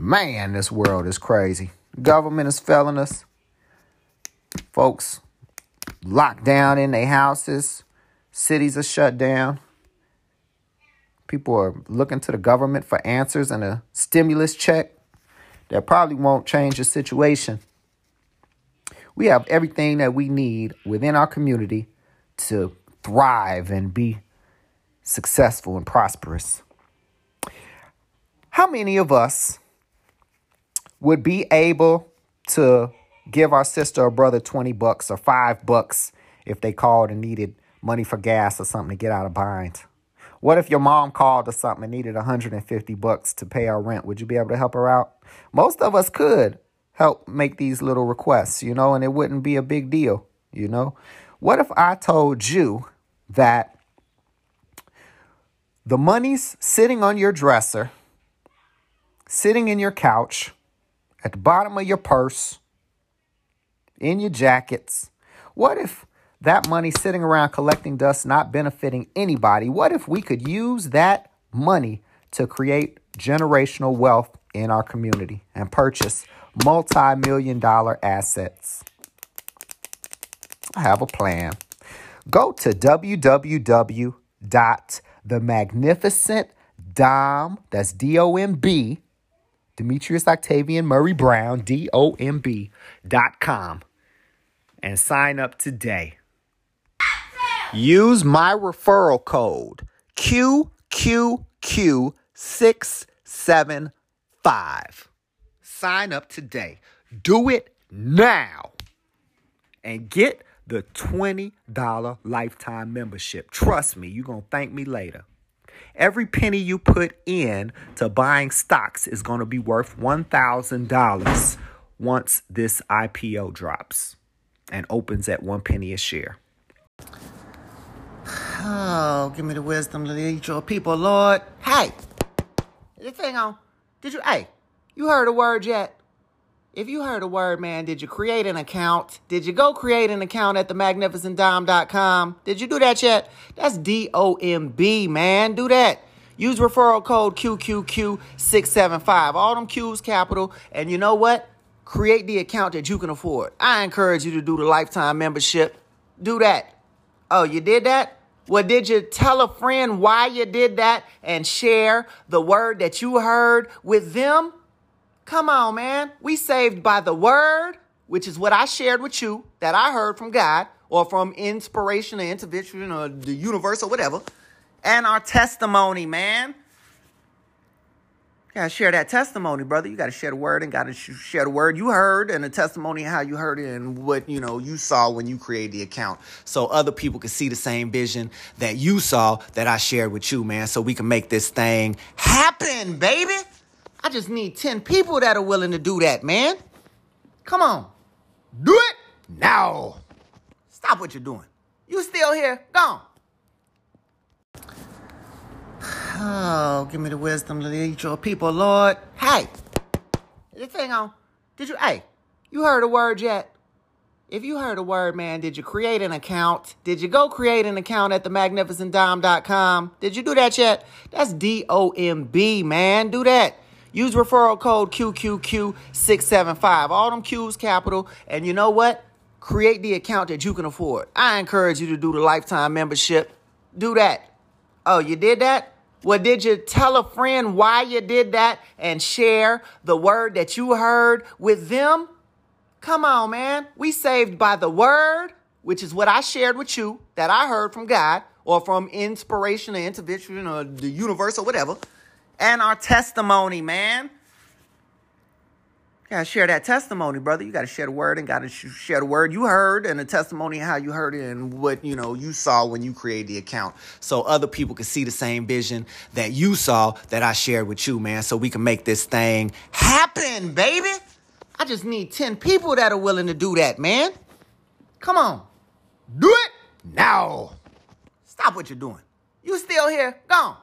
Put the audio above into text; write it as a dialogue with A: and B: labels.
A: Man, this world is crazy. Government is failing us. Folks locked down in their houses. Cities are shut down. People are looking to the government for answers and a stimulus check that probably won't change the situation. We have everything that we need within our community to thrive and be successful and prosperous. How many of us would be able to give our sister or brother 20 bucks or 5 bucks if they called and needed money for gas or something to get out of bind? What if your mom called or something and needed 150 bucks to pay our rent? Would you be able to help her out? Most of us could help make these little requests, you know, and it wouldn't be a big deal, you know? What if I told you that the money's sitting on your dresser, sitting in your couch, at the bottom of your purse, in your jackets? What if that money sitting around collecting dust, not benefiting anybody? What if we could use that money to create generational wealth in our community and purchase multi million dollar assets. I have a plan. Go to www.themagnificentdomb, that's D O M B, Demetrius Octavian Murray Brown, D O M B, dot com, and sign up today. Use my referral code QQQ675 sign up today. Do it now and get the $20 lifetime membership. Trust me, you're going to thank me later. Every penny you put in to buying stocks is going to be worth $1,000 once this IPO drops and opens at one penny a share. Oh, give me the wisdom to lead your people, Lord. Hey, this thing on. Did you, hey, you heard a word yet? If you heard a word, man, did you create an account? Did you go create an account at themagnificentdomb.com? Did you do that yet? That's D O M B, man. Do that. Use referral code QQQ675. All them Q's capital. And you know what? Create the account that you can afford. I encourage you to do the lifetime membership. Do that. Oh, you did that? Well, did you tell a friend why you did that and share the word that you heard with them? Come on, man. We saved by the word, which is what I shared with you that I heard from God or from inspiration or intervention or the universe or whatever, and our testimony, man. You gotta share that testimony, brother. You gotta share the word and gotta share the word you heard and the testimony how you heard it and what you know you saw when you created the account, so other people can see the same vision that you saw that I shared with you, man. So we can make this thing happen, baby. I just need 10 people that are willing to do that, man. Come on. Do it now. Stop what you're doing. You still here? Go Oh, give me the wisdom to lead your people, Lord. Hey, this thing on. Did you, hey, you heard a word yet? If you heard a word, man, did you create an account? Did you go create an account at themagnificentdomb.com? Did you do that yet? That's D O M B, man. Do that. Use referral code QQQ675. All them Q's capital. And you know what? Create the account that you can afford. I encourage you to do the lifetime membership. Do that. Oh, you did that? Well, did you tell a friend why you did that and share the word that you heard with them? Come on, man. We saved by the word, which is what I shared with you that I heard from God or from inspiration or intervention or the universe or whatever and our testimony, man. You gotta share that testimony, brother. You gotta share the word and gotta share the word you heard and the testimony how you heard it and what you know you saw when you created the account, so other people can see the same vision that you saw that I shared with you, man. So we can make this thing happen, baby. I just need ten people that are willing to do that, man. Come on, do it now. Stop what you're doing. You still here? Go on.